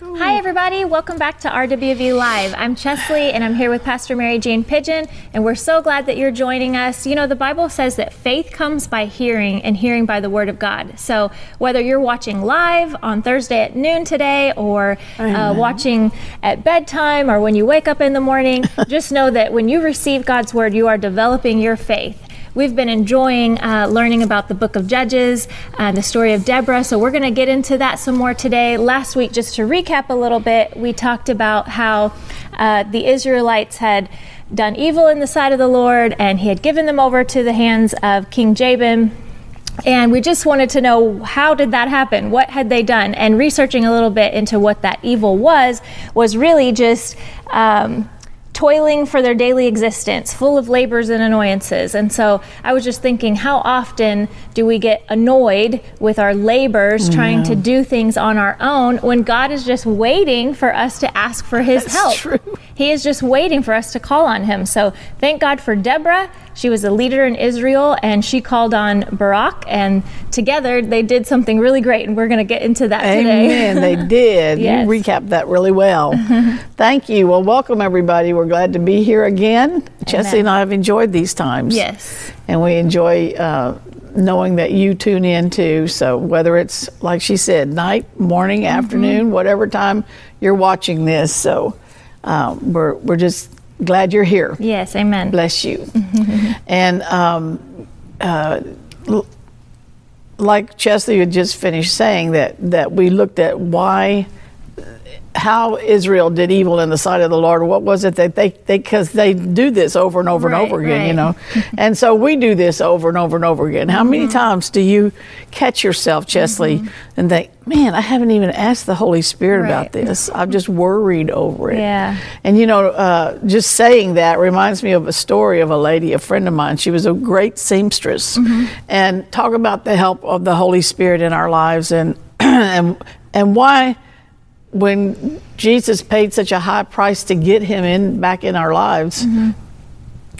Hi, everybody. Welcome back to RWV Live. I'm Chesley, and I'm here with Pastor Mary Jane Pigeon, and we're so glad that you're joining us. You know, the Bible says that faith comes by hearing, and hearing by the Word of God. So, whether you're watching live on Thursday at noon today, or uh, watching at bedtime, or when you wake up in the morning, just know that when you receive God's Word, you are developing your faith. We've been enjoying uh, learning about the book of Judges, uh, the story of Deborah. So we're going to get into that some more today. Last week, just to recap a little bit, we talked about how uh, the Israelites had done evil in the sight of the Lord and he had given them over to the hands of King Jabin. And we just wanted to know how did that happen? What had they done? And researching a little bit into what that evil was, was really just. Um, toiling for their daily existence, full of labors and annoyances. And so I was just thinking, how often do we get annoyed with our labors mm, trying to do things on our own when God is just waiting for us to ask for His That's help? true. He is just waiting for us to call on Him. So thank God for Deborah. She was a leader in Israel and she called on Barak, and together they did something really great. And we're going to get into that today. Amen. they did. Yes. You recapped that really well. Thank you. Well, welcome everybody. We're glad to be here again. Chesley and I have enjoyed these times. yes. And we enjoy uh, knowing that you tune in too. So whether it's like she said, night, morning, Mm-hmm. afternoon, whatever time you're watching this, so uh, we're we're just glad you're here. Yes. Amen. Bless you. and um, uh, l- like Chesley had just finished saying that that we looked at why how Israel did evil in the sight of the Lord. What was it that they because they, do this over and over Right, and over again, you know, and so we do this over and over and over again. How Mm-hmm. many times do you catch yourself, Chesley, and think, "Man, I haven't even asked the Holy Spirit Right. about this. I've just worried over it." Yeah. And you know, uh, just saying that reminds me of a story of a lady, a friend of mine. She was a great seamstress, Mm-hmm. and talk about the help of the Holy Spirit in our lives, and and and why when Jesus paid such a high price to get him in back in our lives. Mm-hmm.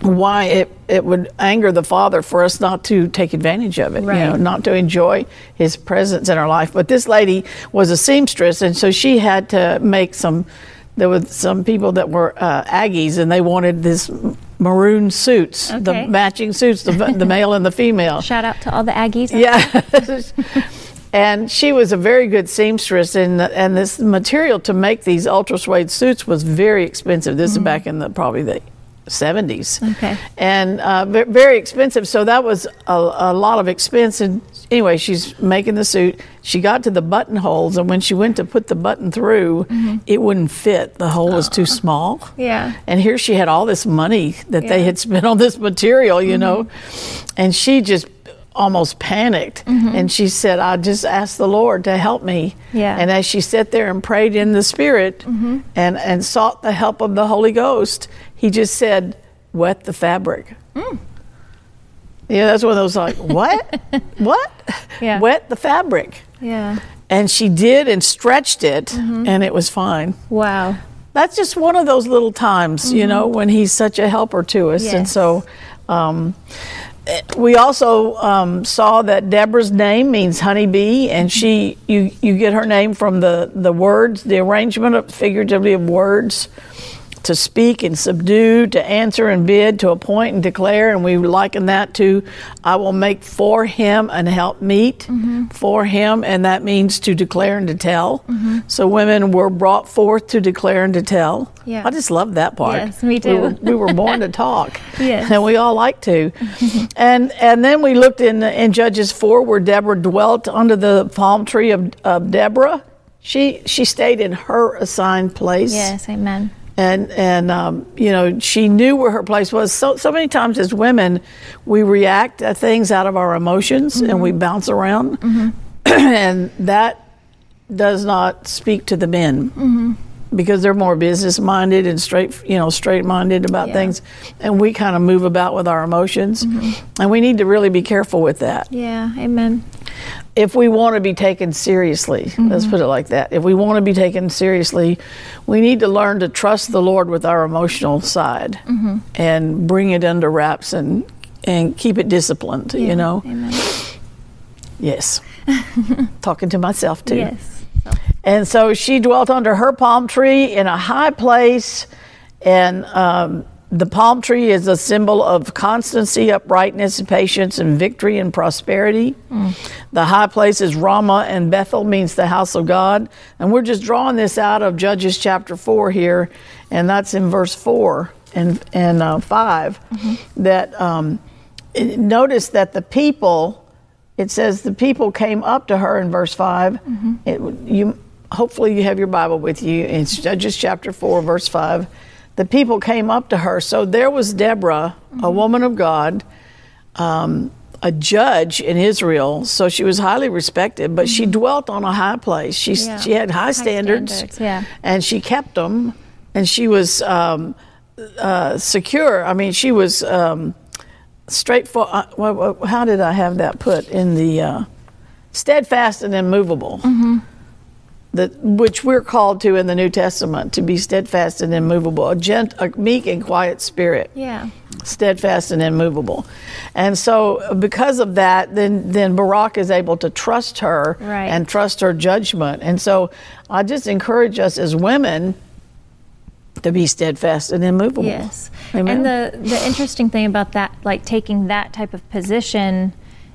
Why it, it would anger the Father for us not to take advantage of it, you know, not to enjoy His presence in our life. But this lady was a seamstress, and so she had to make some. There were some people that were uh, Aggies, and they wanted this maroon suits, Okay. the matching suits, the, the male and the female. Shout out to all the Aggies. Yeah. and she was a very good seamstress, and and this material to make these ultra suede suits was very expensive. This is mm-hmm. back in the probably the. 70s. Okay. And uh, very expensive. So that was a, a lot of expense. And anyway, she's making the suit. She got to the buttonholes, and when she went to put the button through, mm-hmm. it wouldn't fit. The hole was too oh. small. Yeah. And here she had all this money that they had spent on this material, you mm-hmm. know, and she just almost panicked. And she said, I just asked the Lord to help me. Yeah. And as she sat there and prayed in the Spirit and, and sought the help of the Holy Ghost, He just said, Wet the fabric. Yeah, that's one of those like, what? what? Yeah. Wet the fabric. Yeah. And she did and stretched it, and it was fine Wow. that's just one of those little times, you know, when he's such a helper to us. And Mm-hmm. So um, we also um, saw that Deborah's name means honeybee, and she you you get her name from the the words, the arrangement of figuratively of words. To speak and subdue, to answer and bid, to appoint and declare, and we liken that to, I will make for him an help meet Mm-hmm. for him, and that means to declare and to tell. So women were brought forth to declare and to tell. Yeah. I just love that part. Yes, me We too. were, we were born to talk, Yes. and we all like to. and and then we looked in in Judges four, where Deborah dwelt under the palm tree of, of Deborah. She she stayed in her assigned place Yes. Amen. And and um, you know she knew where her place was. So so many times as women, we react to things out of our emotions and we mm-hmm. bounce around, mm-hmm. and that does not speak to the men mm-hmm. Because they're more business minded and straight you know straight minded about Yeah. things, and we kind of move about with our emotions, mm-hmm. and we need to really be careful with that Yeah. Amen. if we want to be taken seriously, let's mm-hmm. put it like that. If we want to be taken seriously, we need to learn to trust the Lord with our emotional side mm-hmm. and bring it under wraps and and keep it disciplined. Yeah. You know, Amen. yes. Talking to myself too. Yes. And so she dwelt under her palm tree in a high place, and um, the palm tree is a symbol of constancy, uprightness, patience, and victory and prosperity. The high place is Ramah, and Bethel means the house of God. And we're just drawing this out of Judges chapter 4 here, and that's in verse 4 and, and uh, 5. That um, notice that the people, it says the people came up to her in verse 5. It, you, hopefully, you have your Bible with you. It's Judges chapter 4, verse 5 the people came up to her. So there was Deborah, a woman of God, um, a judge in Israel. So she was highly respected, but she dwelt on a high place. She, Yeah. she had high, standards, standards, yeah. and she kept them, and she was um, uh, secure. I mean, she was um, straightforward. Uh, how did I have that put in the uh, steadfast and immovable? That which we're called to in the New Testament to be steadfast and immovable, a, gent, a meek and quiet spirit, Yeah. steadfast and immovable. And so, because of that, then then Barak is able to trust her Right. and trust her judgment. And so, I just encourage us as women to be steadfast and immovable. Yes. Amen. And the the interesting thing about that, like taking that type of position,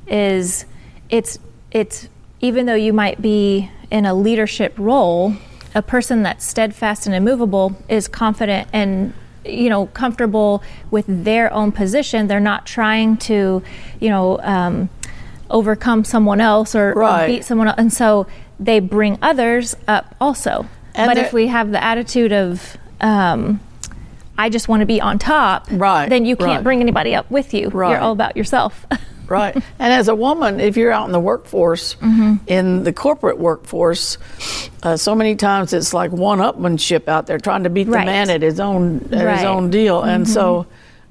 is it's it's even though you might be in a leadership role, a person that's steadfast and immovable is confident and you know comfortable with their own position. They're not trying to, you know. Um, overcome someone else or, or beat someone else and so they bring others up also And but if we have the attitude of um, I just want to be on top, Right, then you can't right. bring anybody up with you. Right. You're all about yourself. Right. And as a woman, if you're out in the workforce, Mm-hmm. in the corporate workforce, uh, so many times it's like one-upmanship out there, trying to beat the man at his own at his Right. Mm-hmm. own deal. And so,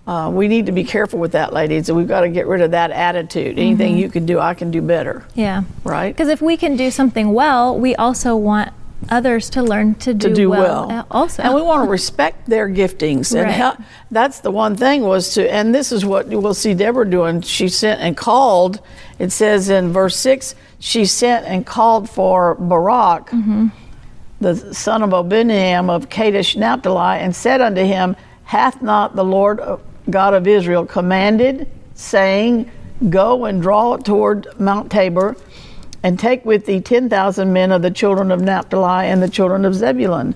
uh, we need to be careful with that, ladies. And we've got to get rid of that attitude. Anything you can do, I can do better. yeah. Right. Because if we can do something well, we also want others to learn to do, to do well, well, uh, also. and we want to respect their giftings and Right. that's the one thing was to and this is what we'll see deborah doing she sent and called it says in verse 6 she sent and called for barak Mm-hmm. the son of Abinoam of Kadesh Naphtali, and said unto him, Hath not the Lord uh, God of Israel commanded, saying, Go and draw toward Mount Tabor, and take with thee ten thousand men of the children of Naphtali and the children of Zebulun.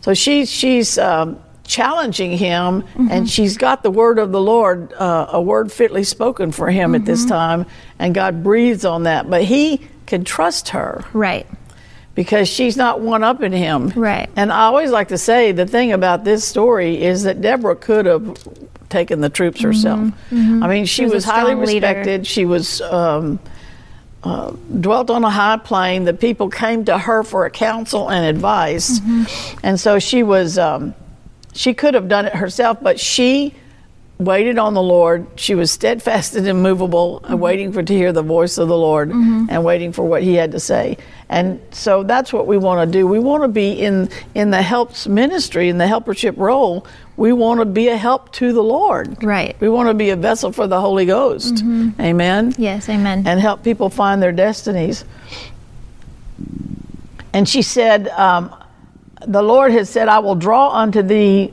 So she's she's um, challenging him, and she's got the word of the Lord, uh, a word fitly spoken for him at this time, and God breathes on that. But he can trust her right. because she's not one up in him. Right. And I always like to say the thing about this story is that Deborah could have taken the troops herself. I mean, she, was was, highly strong leader. respected. She was um, uh, dwelt on a high plane. The people came to her for a counsel and advice, and so she was. Um, she could have done it herself, but she waited on the Lord. She was steadfast and immovable, and waiting for to hear the voice of the Lord mm-hmm. and waiting for what He had to say. And so that's what we want to do. We want to be in in the helps ministry, in the helpership role. We want to be a help to the Lord. Right. We want to be a vessel for the Holy Ghost. Mm-hmm. Amen Yes, amen. and help people find their destinies. And she said, um, "The Lord has said, I will draw unto thee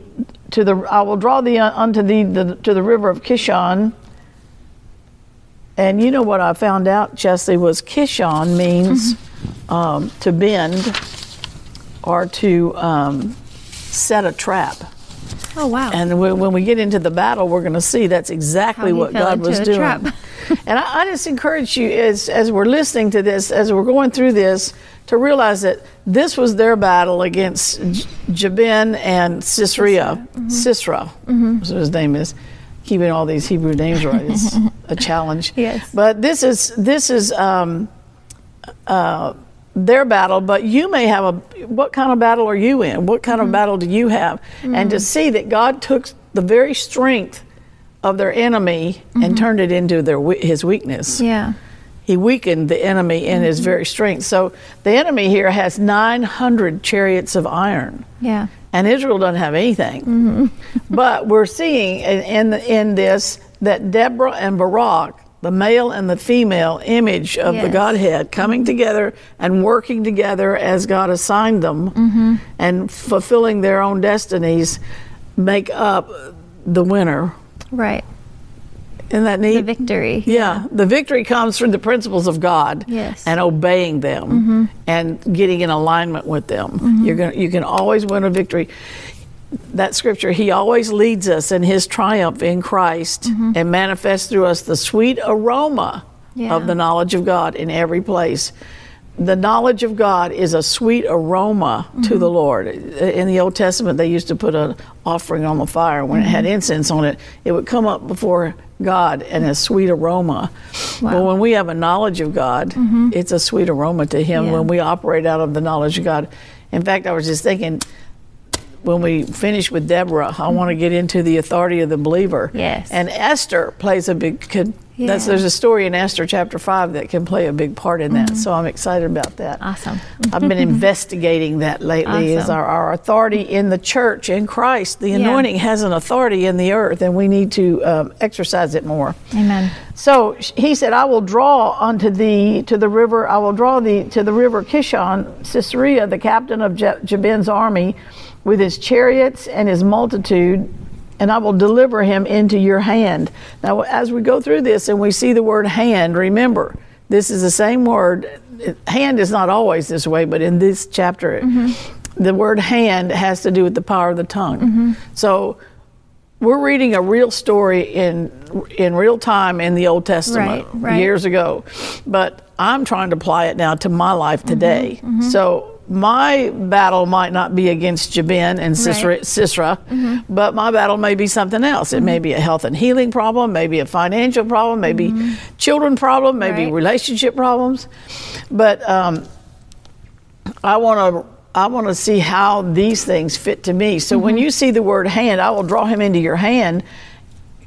to the I will draw thee unto thee the, to the river of Kishon." And you know what I found out, Chesley, was Kishon means um, to bend or to um, set a trap. Oh, wow. And when when we get into the battle, we're going to see that's exactly what God was doing. and I, I just encourage you, as as we're listening to this, as we're going through this, to realize that this was their battle against J- Jabin and Sisera. Sisera, Mm-hmm. that's what his name is. Keeping all these Hebrew names right is a challenge. Yes. But this is this is. Um, uh, their battle, but you may have a. What kind of battle are you in? What kind Mm-hmm. of battle do you have? And to see that God took the very strength of their enemy and turned it into their his weakness. Mm-hmm. yeah. He weakened the enemy in his very strength. So the enemy here has 900 chariots of iron Yeah. and Israel doesn't have anything. but we're seeing in, in, in this that Deborah and Barak the male and the female image of the Godhead coming together and working together as God assigned them Mm-hmm. and fulfilling their own destinies make up the winner. Right. Isn't that The victory. Yeah, the victory comes through the principles of God Yes. and obeying them and getting in alignment with them. You're going to you can always win a victory. That scripture, he always leads us in his triumph in Christ mm-hmm. and manifests through us the sweet aroma Yeah. of the knowledge of God in every place. The knowledge of God is a sweet aroma to mm-hmm. the Lord. In the Old Testament, they used to put an offering on the fire. When it had mm-hmm. incense on it, it would come up before God and a sweet aroma. But when we have a knowledge of God, it's a sweet aroma to Him Yeah. when we operate out of the knowledge of God. In fact, I was just thinking, when we finish with Deborah, I want to get into the authority of the believer. Yes. And Esther plays a big. Could, that's, there's a story in Esther chapter five that can play a big part in that. So I'm excited about that. Awesome. I've been investigating that lately. Is Awesome. our, our authority in the church in Christ? The Yeah. anointing has an authority in the earth, and we need to um, exercise it more. Amen. So he said, I will draw unto thee to the river, I will draw thee to the river Kishon, Sisera, the captain of Je- Jabin's army, with his chariots and his multitude, and I will deliver him into your hand. Now, as we go through this and we see the word hand, remember, this is the same word. Hand is not always this way, but in this chapter, mm-hmm. the word hand has to do with the power of the tongue. Mm-hmm. So, we're reading a real story in in real time in the Old Testament Right, right. years ago, but I'm trying to apply it now to my life Mm-hmm, today. So my battle might not be against Jabin and Sisera, Right. Mm-hmm. But my battle may be something else. It may be a health and healing problem, maybe a financial problem, maybe children problem, maybe Mm-hmm. Right. relationship problems. But um, I want to I want to see how these things fit to me. So Mm-hmm. when you see the word hand, I will draw him into your hand.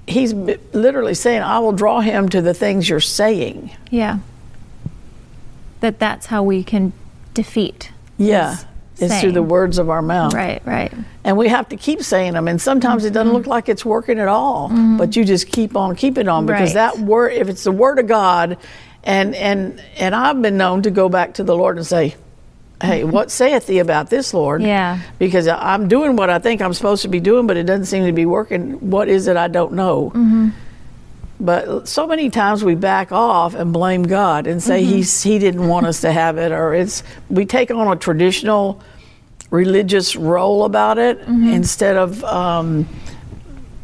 He's b- literally saying, I will draw him to the things you're saying. Yeah. That that's how we can defeat. Yeah. It's through the words of our mouth. Right, right. And we have to keep saying them. And sometimes it doesn't look mm-hmm. like it's working at all, mm-hmm. but you just keep on keeping on because Right. that word, if it's the word of God, and and and I've been known to go back to the Lord and say, "Hey, what saith thee about this, Lord?" Yeah. Because I'm doing what I think I'm supposed to be doing, but it doesn't seem to be working. What is it I don't know? Mm-hmm. But so many times we back off and blame God and say mm-hmm. he's he didn't want us to have it, or it's we take on a traditional religious role about it mm-hmm. instead of um,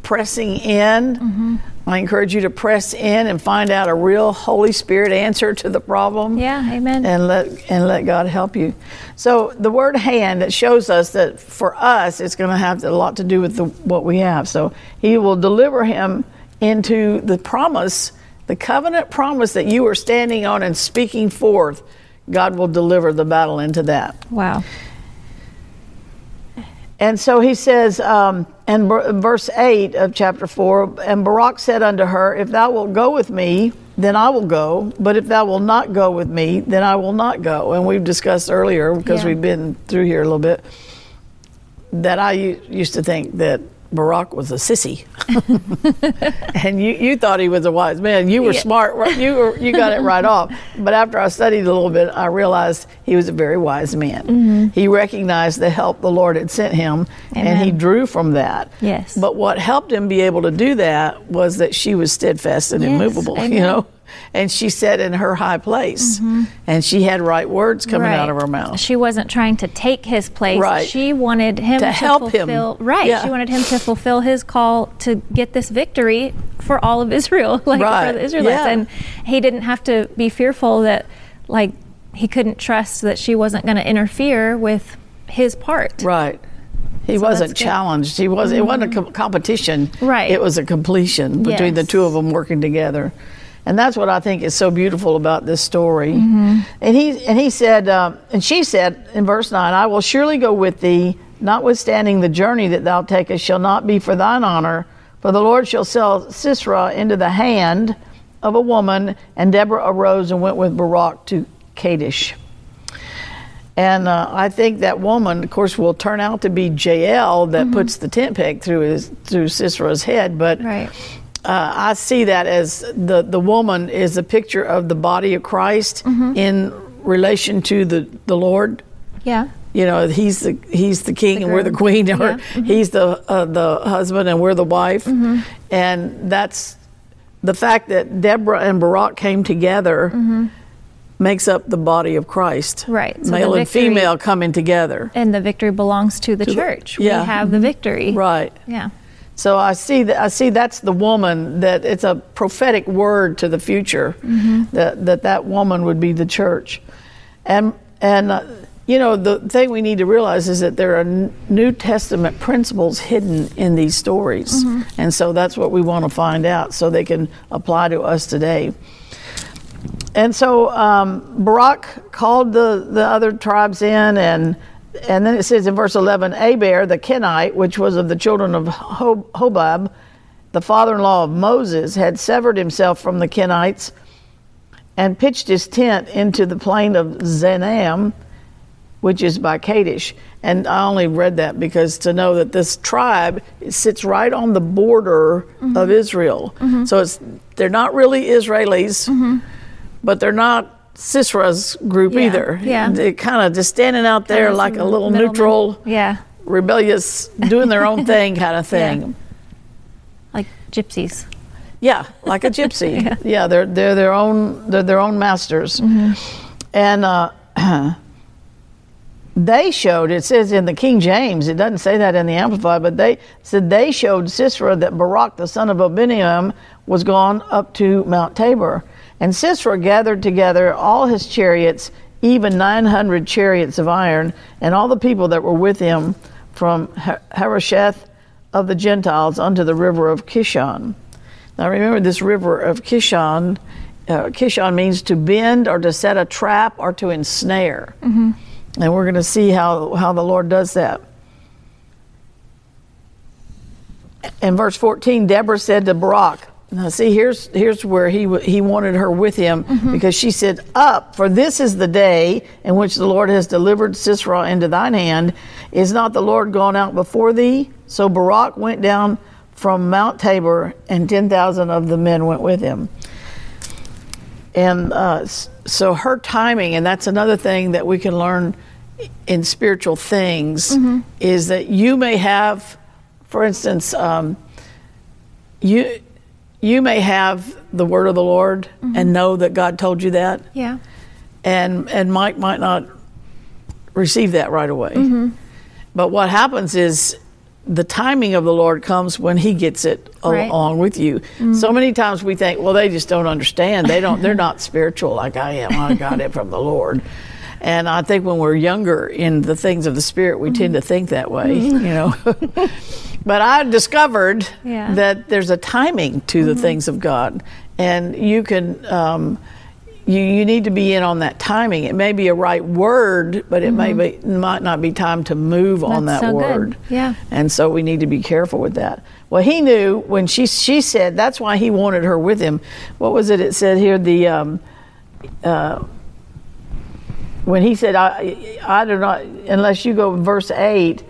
pressing in. Mm-hmm. I encourage you to press in and find out a real Holy Spirit answer to the problem Yeah, amen. and let and let God help you. So the word hand it shows us that for us it's going to have a lot to do with the, what we have. So He will deliver him into the promise, the covenant promise that you are standing on and speaking forth. God will deliver the battle into that. wow. And so he says, um, and ver- verse 8 of chapter 4 And Barak said unto her, If thou wilt go with me, then I will go. But if thou wilt not go with me, then I will not go. And we've discussed earlier, because Yeah. we've been through here a little bit, that I used to think that Barak was a sissy. and you, you thought he was a wise man. You were Yeah. smart. You, were, you got it right off. But after I studied a little bit, I realized he was a very wise man. Mm-hmm. He recognized the help the Lord had sent him, and he drew from that. Yes. But what helped him be able to do that was that she was steadfast and Yes, immovable, you know? And she sat in her high place, mm-hmm. and she had right words coming out of her mouth. She wasn't trying to take his place. Right. She wanted him To to, help him. fulfill, Right. Yeah. She wanted him to fulfill his call to get this victory for all of Israel, like Right. for the Israelites. Yeah. And he didn't have to be fearful that, like, he couldn't trust that she wasn't going to interfere with his part. Right. He So wasn't challenged. He was. It wasn't a mm-hmm. com- competition. Right. It was a completion between the two of them working together, and that's what I think is so beautiful about this story. Mm-hmm. And he and he said, um, and she said in verse nine, "I will surely go with thee, notwithstanding the journey that thou takest shall not be for thine honor, for the Lord shall sell Sisera into the hand of a woman." And Deborah arose and went with Barak to Kadesh. And uh, I think that woman, of course, will turn out to be Jael that puts the tent peg through his through Sisera's head. But Right. Uh, I see that as the the woman is a picture of the body of Christ Mm-hmm. in relation to the the Lord. Yeah. You know, he's the he's the king The and we're the queen, or Yeah. Mm-hmm. he's the uh, the husband and we're the wife, and that's the fact that Deborah and Barak came together makes up the body of Christ. Mm-hmm. Right. So the Male and female coming together. And the victory belongs to the the- church. yeah. We have the victory. Right. Yeah. So I see that I see that's the woman that it's a prophetic word to the future Mm-hmm. that that that woman would be the church, and and uh, you know the thing we need to realize is that there are n- New Testament principles hidden in these stories, Mm-hmm. and so that's what we want to find out so they can apply to us today. And so um, Barak called the, the other tribes in, and and then it says in verse 11, Aber the Kenite, which was of the children of Hobab, the father-in-law of Moses, had severed himself from the Kenites and pitched his tent into the plain of Zaanaim, which is by Kadesh. And I only read that because to know that this tribe sits right on the border of mm-hmm. Israel. Mm-hmm. So it's they're not really Israelis, mm-hmm. but they're not Sisera's group Yeah, either. yeah. They're kind of just standing out there Kinda like a little middleman. neutral, Yeah. rebellious, doing their own thing kind of thing. Like gypsies. Yeah, like a gypsy. yeah. they're they're their own they're their own masters, and uh, they showed. It says in the King James. It doesn't say that in the Amplified, but they said they showed Sisera that Barak the son of Abinoam was gone up to Mount Tabor, and Sisera gathered together all his chariots, even nine hundred chariots of iron, and all the people that were with him from Har- Harosheth of the Gentiles unto the river of Kishon. Now remember this river of Kishon. Uh, Kishon means to bend or to set a trap or to ensnare. And we're going to see how, how the Lord does that. In verse 14, Deborah said to Barak, now see, here's, here's where he, he wanted her with him because she said, Up, for this is the day in which the Lord has delivered Sisera into thine hand. Is not the Lord gone out before thee? So Barak went down from Mount Tabor, and 10,000 of the men went with him. And uh, so her timing, and that's another thing that we can learn in spiritual things, is that you may have, for instance, um, you you may have the word of the Lord mm-hmm. and know that God told you that, Yeah. and and Mike might not receive that right away. Mm-hmm. But what happens is the timing of the Lord comes when He gets it Right. along with you. Mm-hmm. So many times we think, well, they just don't understand. They don't. They're not spiritual like I am. I got it from the Lord. And I think when we're younger in the things of the Spirit, we mm-hmm. tend to think that way, you know. but I discovered Yeah. that there's a timing to the things of God, and you can. Um, you, you need to be in on that timing. It may be a right word, but it may be might not be time to move on that so good. word. Yeah. And so we need to be careful with that. Well, he knew when she she said that's why he wanted her with him. What was it? It said here the um, uh, when he said, I, I do not, unless you go verse 8,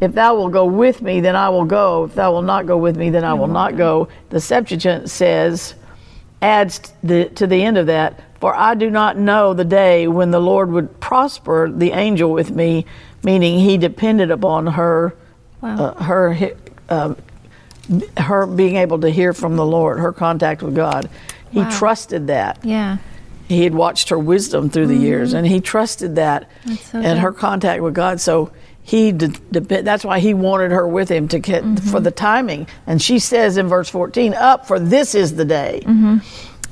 if thou will go with me, then I will go. If thou will not go with me, then I will not go. The Septuagint says, adds the, to the end of that, for I do not know the day when the Lord would prosper the angel with me, meaning he depended upon her, Wow. uh, her, um, her being able to hear from the Lord, her contact with God. He Wow. trusted that Yeah. He had watched her wisdom through the years and he trusted that Mm-hmm. So and good. her contact with god so he de- dep- that's why he wanted her with him to get Mm-hmm. for the timing and she says in verse 14 up for this is the day Mm-hmm.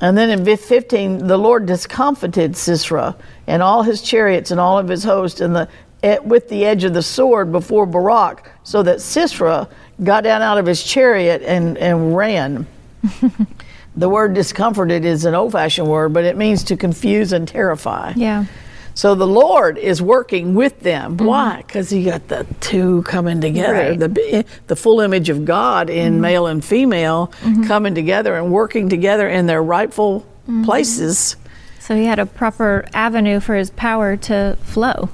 and then in vi- 15 the lord discomfited sisera and all his chariots and all of his host and the eh, with the edge of the sword before barak so that sisera got down out of his chariot and, and ran the word discomforted is an old fashioned word, but it means to confuse and terrify. Yeah. So the Lord is working with them. Mm-hmm. Why? Because He got the two coming together, Right. the the full image of God in mm-hmm. male and female mm-hmm. coming together and working together in their rightful places. So he had a proper avenue for his power to flow.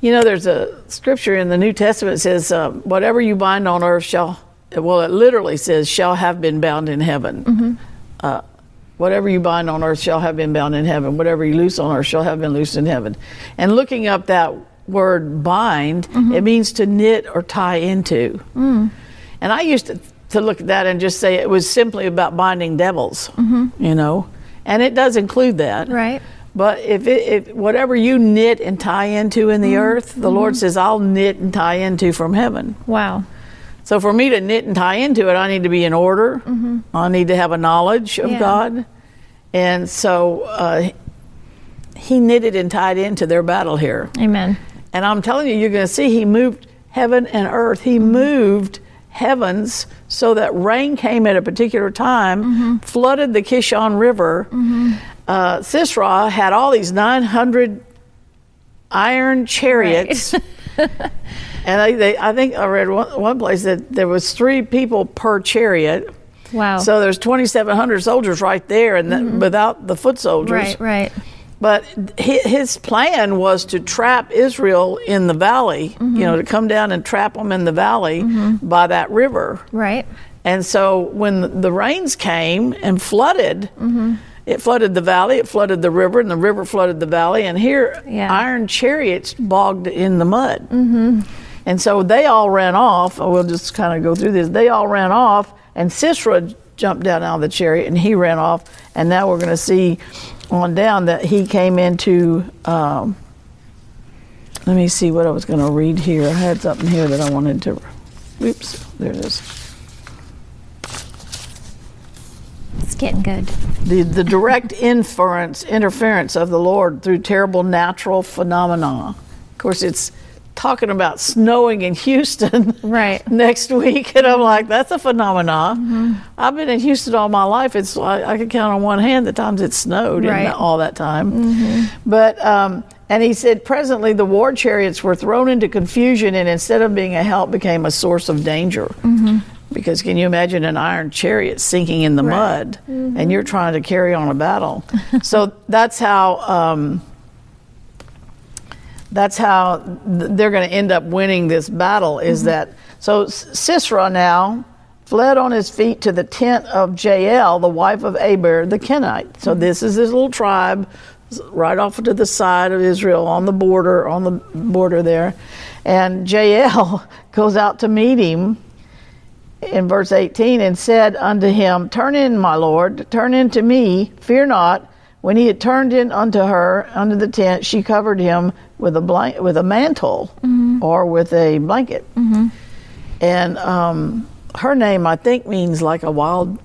You know, there's a scripture in the New Testament that says, um, "Whatever you bind on earth shall well, it literally says, shall have been bound in heaven. Uh, whatever you bind on earth shall have been bound in heaven. Whatever you loose on earth shall have been loosed in heaven. And looking up that word bind, mm-hmm. it means to knit or tie into. Mm. And I used to, to look at that and just say it was simply about binding devils, mm-hmm. you know, and it does include that. Right. But if it, if whatever you knit and tie into in the mm-hmm. earth, the Lord says, I'll knit and tie into from heaven. Wow. So for me to knit and tie into it, I need to be in order. I need to have a knowledge of Yeah. God. And so uh, he knitted and tied into their battle here. Amen. And I'm telling you, you're going to see he moved heaven and earth. He moved heavens so that rain came at a particular time, flooded the Kishon River. Uh, Sisera had all these 900 iron chariots. and I, they, I think I read one, one place that there was three people per chariot. Wow. So there's 2,700 soldiers right there, and that, mm-hmm. without the foot soldiers. right, right. But his plan was to trap Israel in the valley, you mm-hmm. know, to come down and trap them in the valley mm-hmm. by that river. Right. And so when the rains came and flooded, it flooded the valley, it flooded the river, and the river flooded the valley. And here, Yeah. iron chariots bogged in the mud. And so they all ran off. We'll just kind of go through this. They all ran off, and Sisera jumped down out of the chariot and he ran off. And now we're going to see on down that he came into. Um, let me see what I was going to read here. I had something here that I wanted to. Oops, there it is. It's getting good. the, the direct inference interference of the Lord through terrible natural phenomena. Of course, it's talking about snowing in Houston Right. next week, and I'm like, that's a phenomena. I've been in Houston all my life. It's I, I can count on one hand the times it snowed Right. in all that time. But um, and he said, presently the war chariots were thrown into confusion, and instead of being a help, became a source of danger. Because can you imagine an iron chariot sinking in the mud, and you're trying to carry on a battle? so that's how. Um, that's how they're going to end up winning this battle is mm-hmm. that so Sisera now fled on his feet to the tent of Jael, the wife of Aber the Kenite. So mm-hmm. this is this little tribe right off to the side of Israel on the border on the border there. And Jael goes out to meet him in verse 18 and said unto him, Turn in, my Lord, turn in to me, fear not. When he had turned in unto her under the tent, she covered him with a blank, with a mantle or with a blanket. And um, her name, I think, means like a wild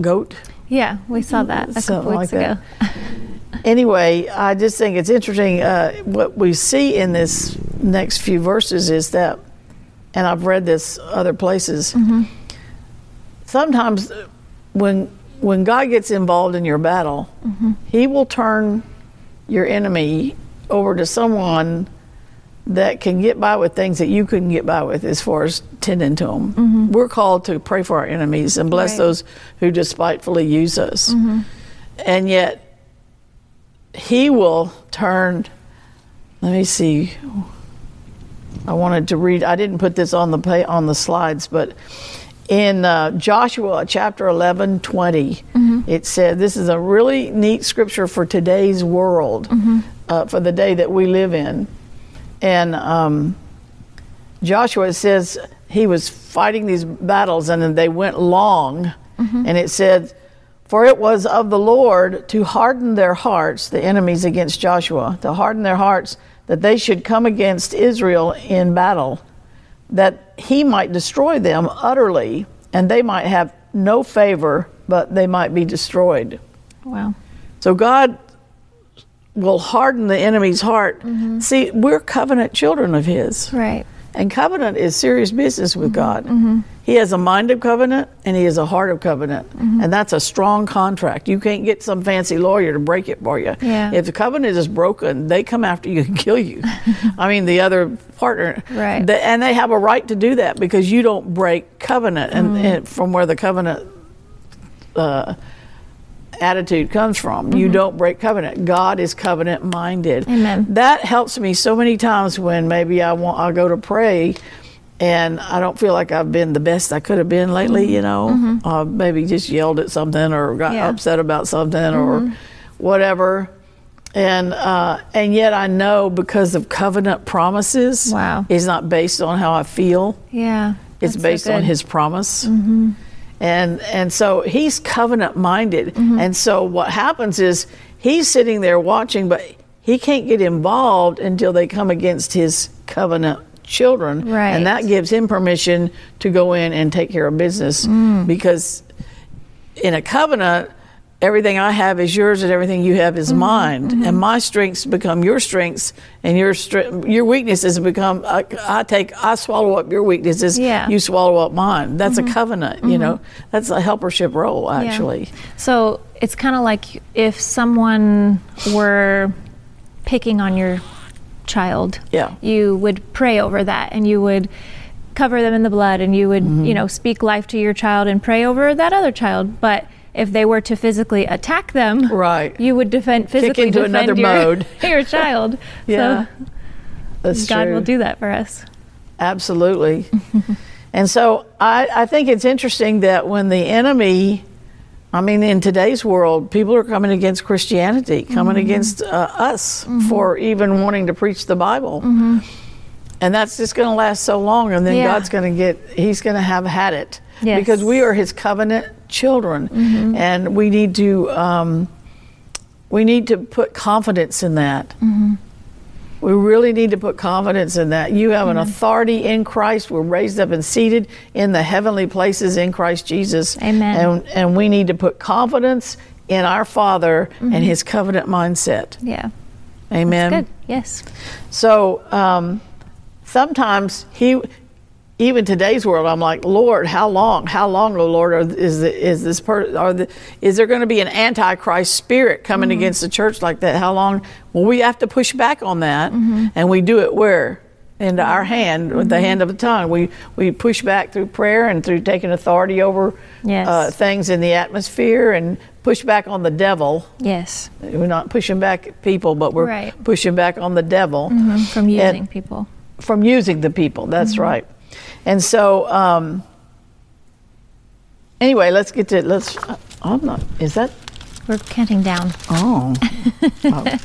goat. Yeah, we saw that a Something couple weeks like ago. Anyway, I just think it's interesting. Uh, what we see in this next few verses is that, and I've read this other places. Sometimes, when when God gets involved in your battle, mm-hmm. He will turn your enemy over to someone that can get by with things that you couldn't get by with as far as tending to them. Mm-hmm. We're called to pray for our enemies and bless Right. those who despitefully use us. Mm-hmm. And yet, he will turn. Let me see. I wanted to read. I didn't put this on the pa- on the slides, but in uh, Joshua chapter 11, 20, it said this is a really neat scripture for today's world, uh, for the day that we live in. And um, Joshua says he was fighting these battles and then they went long. And it said, For it was of the Lord to harden their hearts, the enemies against Joshua, to harden their hearts that they should come against Israel in battle, that he might destroy them utterly, and they might have no favor, but they might be destroyed. Wow. So God will harden the enemy's heart. Mm-hmm. See, we're covenant children of His. Right. And covenant is serious business with mm-hmm. God. Mm-hmm. He has a mind of covenant and he has a heart of covenant. Mm-hmm. And that's a strong contract. You can't get some fancy lawyer to break it for you. Yeah. If the covenant is broken, they come after you and kill you. I mean, the other partner. Right. The- and they have a right to do that because you don't break covenant. And, and from where the covenant uh, attitude comes from. You mm-hmm. don't break covenant. God is covenant minded. Amen. That helps me so many times when maybe I want I go to pray and I don't feel like I've been the best I could have been lately. Mm-hmm. You know, mm-hmm. uh, maybe just yelled at something or got Yeah. upset about something or whatever. And uh, and yet I know because of covenant promises, Wow. it's not based on how I feel. Yeah. It's that's so based on. His promise. And and so He's covenant minded. Mm-hmm. And so what happens is He's sitting there watching, but He can't get involved until they come against His covenant children. Right. And that gives Him permission to go in and take care of business Mm. because in a covenant, everything I have is yours and everything you have Mm-hmm. is mine. And my strengths become your strengths and your str- your weaknesses become, I, I take, I swallow up your weaknesses, Yeah. Mm-hmm. you swallow up mine. That's a covenant, you know. That's a helpership role, Yeah. actually. So it's kind of like if someone were picking on your child, Yeah. you would pray over that and you would cover them in the blood and you would, Mm-hmm. you know, speak life to your child and pray over that other child. But if they were to physically attack them, Right. you would defend physically Kick into defend another your, mode. your child. Yeah. So That's God true. will do that for us. Absolutely. and so I, I think it's interesting that when the enemy, I mean, in today's world, people are coming against Christianity, coming mm-hmm. against uh, us mm-hmm. for even wanting to preach the Bible. Mm-hmm. And that's just going to last so long, and then Yeah. God's going to get, He's going to have had it. Yes. Because we are His covenant children, and we need to. Um, we need to put confidence in that. We really need to put confidence in that. You have an authority in Christ. We're raised up and seated in the heavenly places in Christ Jesus. Amen. And, and we need to put confidence in our Father and His covenant mindset. Yeah. Amen. Good. Yes. So um, sometimes He, even today's world, I'm like, Lord, how long? How long, oh Lord, are, is is this person? are the, is there going to be an antichrist spirit coming mm-hmm. against the church like that? How long? Well, we have to push back on that, mm-hmm. and we do it where into our mm-hmm. hand with the hand of the tongue. We we push back through prayer and through taking authority over Yes. uh, things in the atmosphere and push back on the devil. Yes. We're not pushing back people, but we're Right. pushing back on the devil From using people. from using the people. That's right. And so, um, anyway, let's get to let's. I'm not. Is that? We're counting down. Oh. Oh.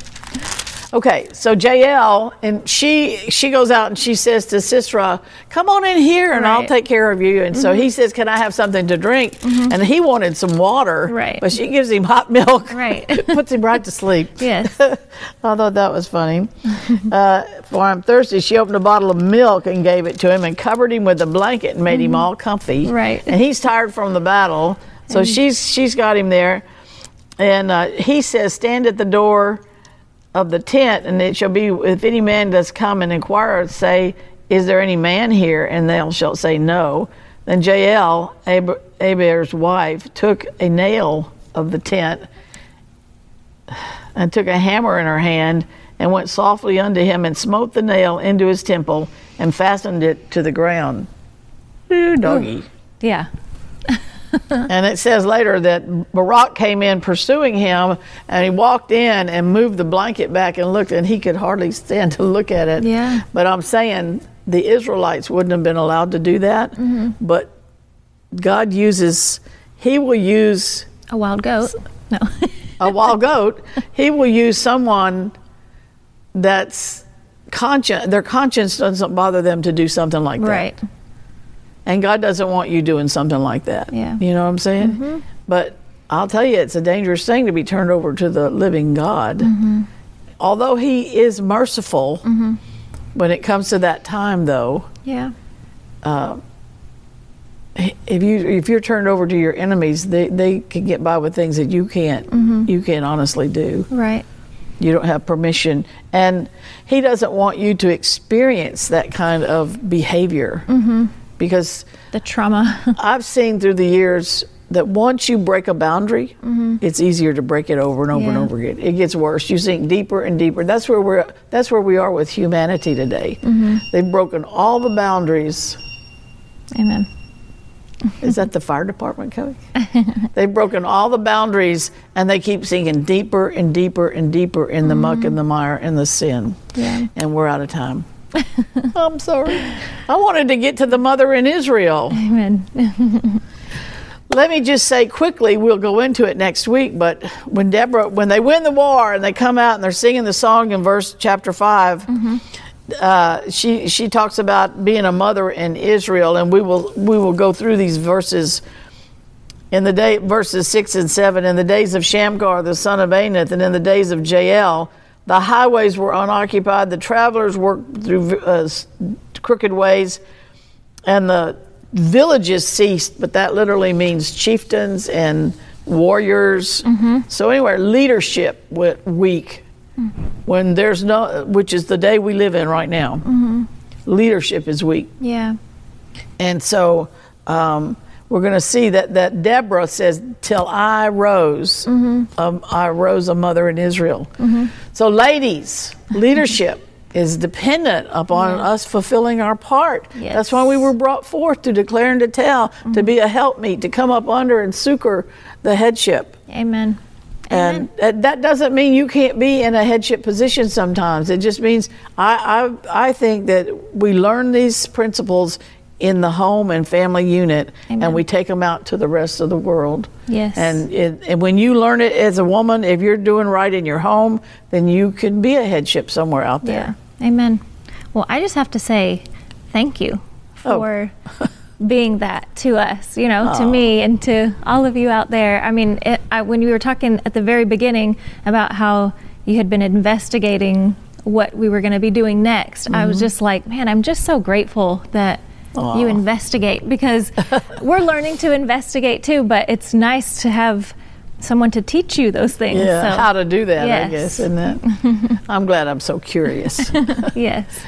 Okay, so Jael and she she goes out and she says to Sisera, "Come on in here and I'll Mm-hmm. take care of you." And so he says, "Can I have something to drink?" And he wanted some water, Right. But she gives him hot milk, Right. Puts him right to sleep. Yes. I thought that was funny. uh, for I'm thirsty, she opened a bottle of milk and gave it to him and covered him with a blanket and made him all comfy. Mm-hmm. Right. And he's tired from the battle, so she's she's got him there, and uh, he says, "Stand at the door." Of the tent, and it shall be if any man does come and inquire, say, Is there any man here? And thou shalt say, No. Then Jael, Ab- Aber's wife, took a nail of the tent and took a hammer in her hand and went softly unto him and smote the nail into his temple and fastened it to the ground. Doggy. Yeah. and it says later that Barak came in pursuing him and he walked in and moved the blanket back and looked and he could hardly stand to look at it. Yeah. But I'm saying the Israelites wouldn't have been allowed to do that. Mm-hmm. But God uses, He will use A wild goat. No. a wild goat, he will use someone that's conscience, their conscience doesn't bother them to do something like that. right. And God doesn't want you doing something like that. Yeah. You know what I'm saying? Mm-hmm. But I'll tell you, it's a dangerous thing to be turned over to the living God. Mm-hmm. Although He is merciful, mm-hmm. when it comes to that time, though, Yeah. Uh, if you if you're turned over to your enemies, they, they can get by with things that you can't you can't honestly do. Right. You don't have permission. And he doesn't want you to experience that kind of behavior. Because The trauma. I've seen through the years that once you break a boundary, mm-hmm. it's easier to break it over and over and over again. It gets worse. You sink deeper and deeper. That's where we're that's where we are with humanity today. Mm-hmm. They've broken all the boundaries. Amen. Is that the fire department coming? They've broken all the boundaries and they keep sinking deeper and deeper and deeper in the muck mm-hmm. and the mire and the sin. Yeah. And we're out of time. I'm sorry. I wanted to get to the mother in Israel. Amen. Let me just say quickly, we'll go into it next week, but when Deborah, when they win the war and they come out and they're singing the song in verse chapter 5 uh, she she talks about being a mother in Israel, and we will we will go through these verses in the day verses six and seven. In the days of Shamgar the son of Anath, and in the days of Jael, the highways were unoccupied. The travelers worked through uh, crooked ways, and the villages ceased. But that literally means chieftains and warriors. So anyway, leadership went weak when there's no, which is the day we live in right now. Leadership is weak. Yeah. And so um, we're going to see that, that Deborah says, Till I rose, mm-hmm. um, I rose a mother in Israel. Mm-hmm. So, ladies, leadership is dependent upon us fulfilling our part. Yes. That's why we were brought forth to declare and to tell, to mm-hmm. be a helpmeet, to come up under and succor the headship. Amen. And that, that doesn't mean you can't be in a headship position sometimes. It just means I, I, I think that we learn these principles in the home and family unit Amen. and we take them out to the rest of the world. Yes. And, it, and when you learn it as a woman, if you're doing right in your home, then you can be a headship somewhere out there. Yeah. Amen. Well, I just have to say thank you Oh. for being that to us, you know, to me and to all of you out there. I mean, it, I, when we were talking at the very beginning about how you had been investigating what we were going to be doing next, I was mm-hmm. just like, man, I'm just so grateful that you investigate because we're learning to investigate too, but it's nice to have someone to teach you those things. Yeah, so, how to do that, I guess, isn't it? I'm glad I'm so curious. yes.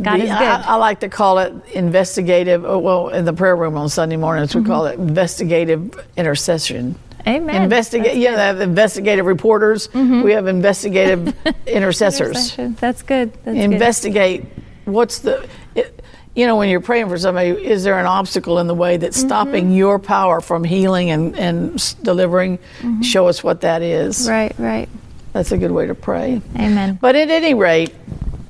God The- is good. I, I like to call it investigative. oh, Well, in the prayer room on Sunday mornings, we call mm-hmm. it investigative intercession. Amen. Investigate. Yeah, good. they have investigative reporters. Mm-hmm. We have investigative intercessors. That's good. That's good. Investigate. What's the? You know, when you're praying for somebody, is there an obstacle in the way that's stopping your power from healing and and delivering? Show us what that is. Right, right. That's a good way to pray. Amen. But at any rate,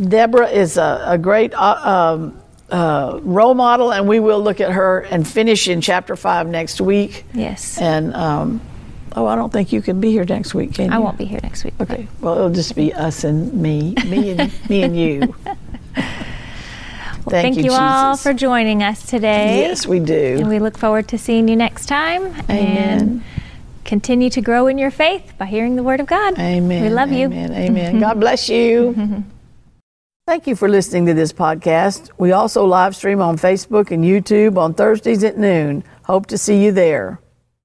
Deborah is a, a great uh, um, uh, role model, and we will look at her and finish in chapter five next week. Yes. And um, oh, I don't think you can be here next week, can you? I won't be here next week. Okay. Well, it'll just be us and me, me and me and you. Thank, Thank you, all Jesus. for joining us today. Yes, we do. And we look forward to seeing you next time. Amen. And continue to grow in your faith by hearing the word of God. Amen. We love you. Amen. Amen. God bless you. Thank you for listening to this podcast. We also live stream on Facebook and YouTube on Thursdays at noon. Hope to see you there.